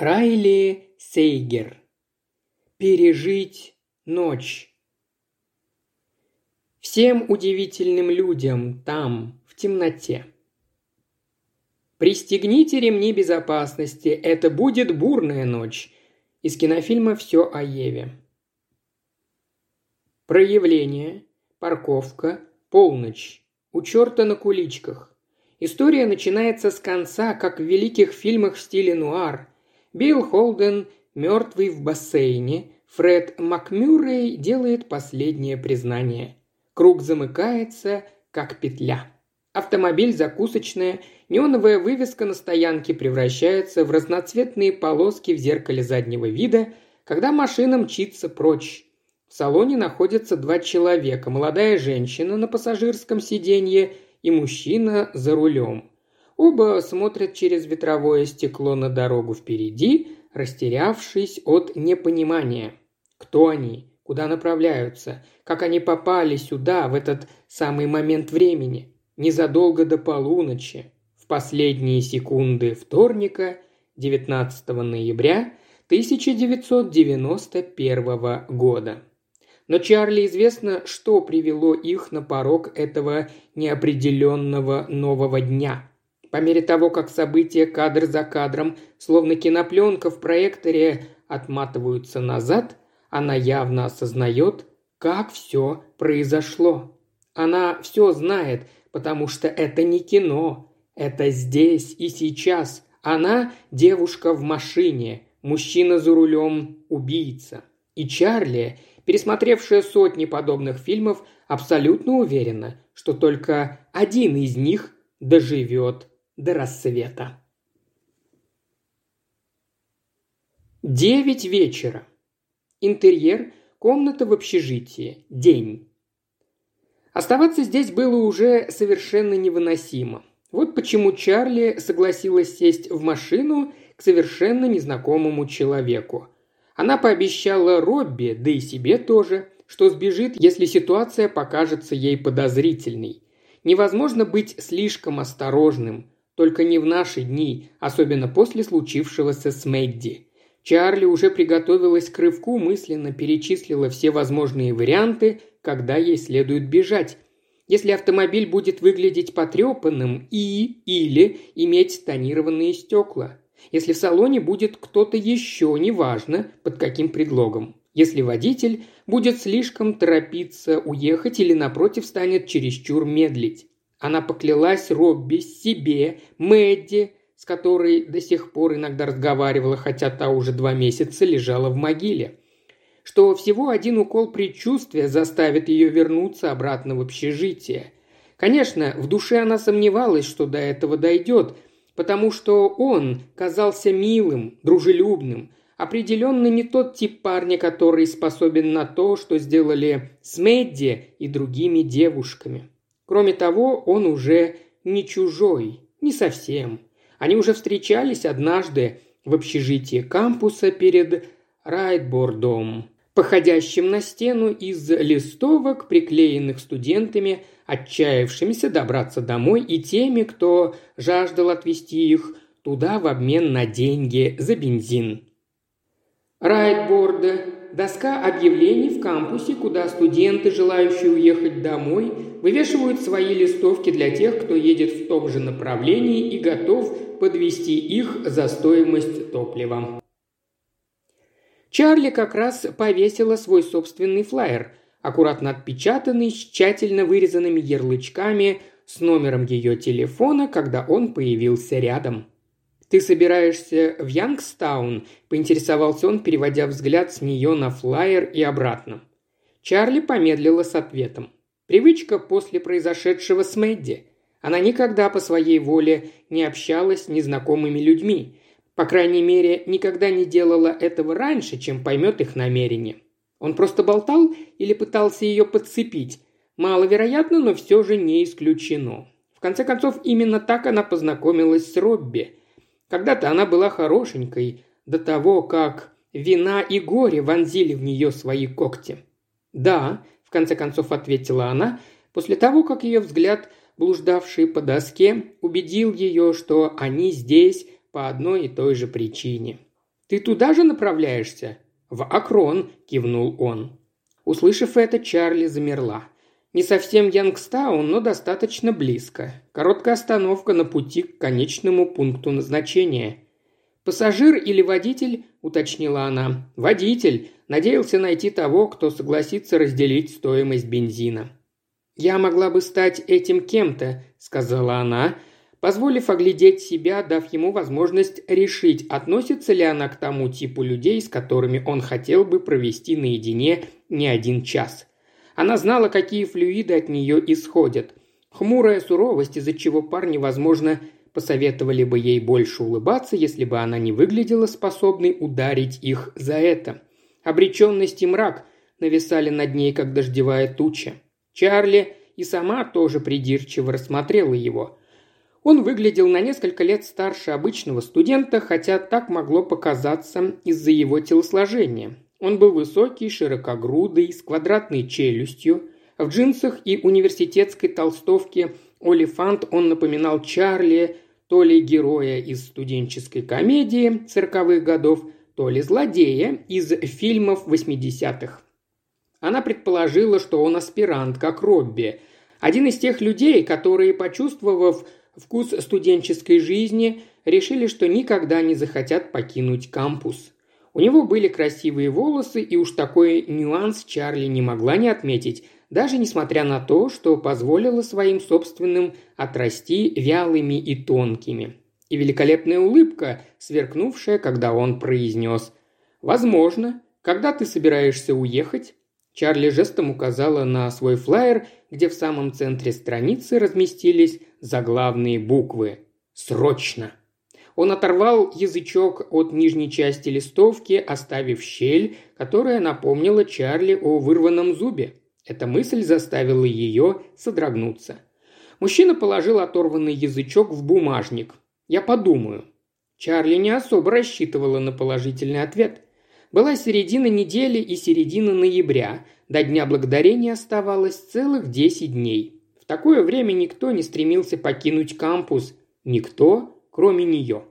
Райли Сейгер. Пережить ночь. Всем удивительным людям там, в темноте. Пристегните ремни безопасности, это будет бурная ночь. Из кинофильма «Все о Еве». Проявление, парковка, полночь. У черта на куличках. История начинается с конца, как в великих фильмах в стиле нуар. Билл Холден мертвый в бассейне, Фред Макмюррей делает последнее признание. Круг замыкается, как петля. Автомобиль закусочная, неоновая вывеска на стоянке превращается в разноцветные полоски в зеркале заднего вида, когда машина мчится прочь. В салоне находятся два человека, молодая женщина на пассажирском сиденье и мужчина за рулем. Оба смотрят через ветровое стекло на дорогу впереди, растерявшись от непонимания. Кто они? Куда направляются? Как они попали сюда в этот самый момент времени? Незадолго до полуночи, в последние секунды вторника, 19 ноября 1991 года. Но Чарли известно, что привело их на порог этого неопределенного нового дня. По мере того, как события кадр за кадром, словно кинопленка в проекторе, отматываются назад, она явно осознает, как все произошло. Она все знает, потому что это не кино, это здесь и сейчас. Она девушка в машине, мужчина за рулем – убийца. И Чарли, пересмотревшая сотни подобных фильмов, абсолютно уверена, что только один из них доживет до рассвета. Девять вечера. Интерьер – комната в общежитии. День. Оставаться здесь было уже совершенно невыносимо. Вот почему Чарли согласилась сесть в машину к совершенно незнакомому человеку. Она пообещала Робби, да и себе тоже, что сбежит, если ситуация покажется ей подозрительной. Невозможно быть слишком осторожным – только не в наши дни, особенно после случившегося с Мэдди. Чарли уже приготовилась к рывку, мысленно перечислила все возможные варианты, когда ей следует бежать. Если автомобиль будет выглядеть потрепанным и или иметь тонированные стекла. Если в салоне будет кто-то еще, неважно, под каким предлогом. Если водитель будет слишком торопиться уехать или, напротив, станет чересчур медлить. Она поклялась Робби, себе, Мэдди, с которой до сих пор иногда разговаривала, хотя та уже два месяца лежала в могиле. Что всего один укол предчувствия заставит ее вернуться обратно в общежитие. Конечно, в душе она сомневалась, что до этого дойдет, потому что он казался милым, дружелюбным, определенно не тот тип парня, который способен на то, что сделали с Мэдди и другими девушками. Кроме того, он уже не чужой, не совсем. Они уже встречались однажды в общежитии кампуса перед райтбордом, походящим на стену из листовок, приклеенных студентами, отчаявшимися добраться домой и теми, кто жаждал отвезти их туда в обмен на деньги за бензин. Райтборд – доска объявлений в кампусе, куда студенты, желающие уехать домой, вывешивают свои листовки для тех, кто едет в том же направлении и готов подвести их за стоимость топлива. Чарли как раз повесила свой собственный флаер, аккуратно отпечатанный с тщательно вырезанными ярлычками с номером ее телефона, когда он появился рядом – «Ты собираешься в Янгстаун?» – поинтересовался он, переводя взгляд с нее на флайер и обратно. Чарли помедлила с ответом. Привычка после произошедшего с Мэдди. Она никогда по своей воле не общалась с незнакомыми людьми. По крайней мере, никогда не делала этого раньше, чем поймет их намерение. Он просто болтал или пытался ее подцепить? Маловероятно, но все же не исключено. В конце концов, именно так она познакомилась с Робби. Когда-то она была хорошенькой, до того, как вина и горе вонзили в нее свои когти. «Да», – в конце концов ответила она, после того, как ее взгляд, блуждавший по доске, убедил ее, что они здесь по одной и той же причине. «Ты туда же направляешься?» «В Акрон», – кивнул он. Услышав это, Чарли замерла. Не совсем Янгстаун, но достаточно близко. Короткая остановка на пути к конечному пункту назначения. «Пассажир или водитель?» – уточнила она. «Водитель. Надеялся найти того, кто согласится разделить стоимость бензина». «Я могла бы стать этим кем-то», – сказала она, позволив оглядеть себя, дав ему возможность решить, относится ли она к тому типу людей, с которыми он хотел бы провести наедине не один час. Она знала, какие флюиды от нее исходят. Хмурая суровость, из-за чего парни, возможно, посоветовали бы ей больше улыбаться, если бы она не выглядела способной ударить их за это. Обреченность и мрак нависали над ней, как дождевая туча. Чарли и сама тоже придирчиво рассмотрела его. Он выглядел на несколько лет старше обычного студента, хотя так могло показаться из-за его телосложения. Он был высокий, широкогрудый, с квадратной челюстью. В джинсах и университетской толстовке Олифант он напоминал Чарли, то ли героя из студенческой комедии сороковых годов, то ли злодея из фильмов 80-х. Она предположила, что он аспирант, как Робби. Один из тех людей, которые, почувствовав вкус студенческой жизни, решили, что никогда не захотят покинуть кампус. У него были красивые волосы, и уж такой нюанс Чарли не могла не отметить, даже несмотря на то, что позволила своим собственным отрасти вялыми и тонкими. И великолепная улыбка, сверкнувшая, когда он произнес «Возможно, когда ты собираешься уехать?» Чарли жестом указала на свой флаер, где в самом центре страницы разместились заглавные буквы «Срочно». Он оторвал язычок от нижней части листовки, оставив щель, которая напомнила Чарли о вырванном зубе. Эта мысль заставила ее содрогнуться. Мужчина положил оторванный язычок в бумажник. «Я подумаю». Чарли не особо рассчитывала на положительный ответ. Была середина недели и середина ноября. До Дня Благодарения оставалось целых 10 дней. В такое время никто не стремился покинуть кампус. Никто, кроме нее.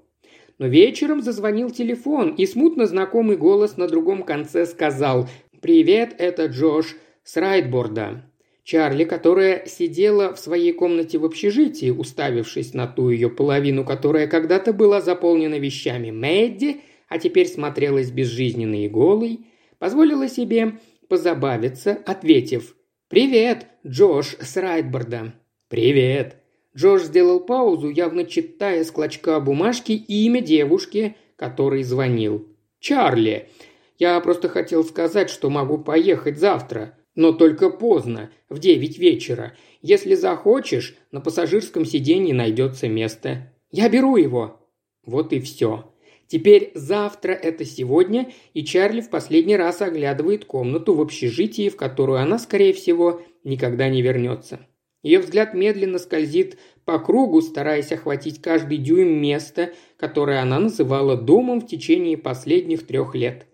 Но вечером зазвонил телефон, и смутно знакомый голос на другом конце сказал «Привет, это Джош с райтборда». Чарли, которая сидела в своей комнате в общежитии, уставившись на ту ее половину, которая когда-то была заполнена вещами Мэдди, а теперь смотрелась безжизненной и голой, позволила себе позабавиться, ответив «Привет, Джош с Райтборда». «Привет». Джош сделал паузу, явно читая с клочка бумажки имя девушки, который звонил. «Чарли. Я просто хотел сказать, что могу поехать завтра, но только поздно, в девять вечера. Если захочешь, на пассажирском сиденье найдется место. Я беру его». Вот и все. Теперь завтра это сегодня, и Чарли в последний раз оглядывает комнату в общежитии, в которую она, скорее всего, никогда не вернется. Ее взгляд медленно скользит по кругу, стараясь охватить каждый дюйм места, которое она называла домом в течение последних трех лет.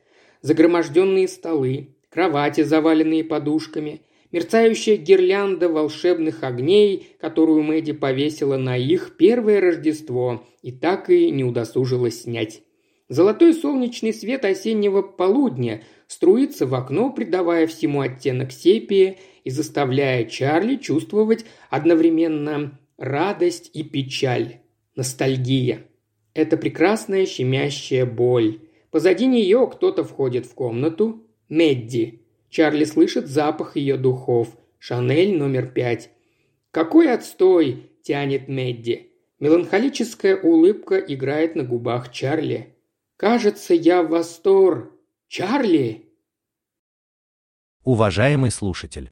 Загроможденные столы, кровати, заваленные подушками, мерцающая гирлянда волшебных огней, которую Мэдди повесила на их первое Рождество и так и не удосужилась снять. Золотой солнечный свет осеннего полудня струится в окно, придавая всему оттенок сепии и заставляя Чарли чувствовать одновременно радость и печаль, ностальгия. Это прекрасная щемящая боль. Позади нее кто-то входит в комнату. Медди. Чарли слышит запах ее духов. Шанель номер пять. «Какой отстой!» – тянет Медди. Меланхолическая улыбка играет на губах Чарли. «Кажется, я в восторг. Чарли!» Уважаемый слушатель,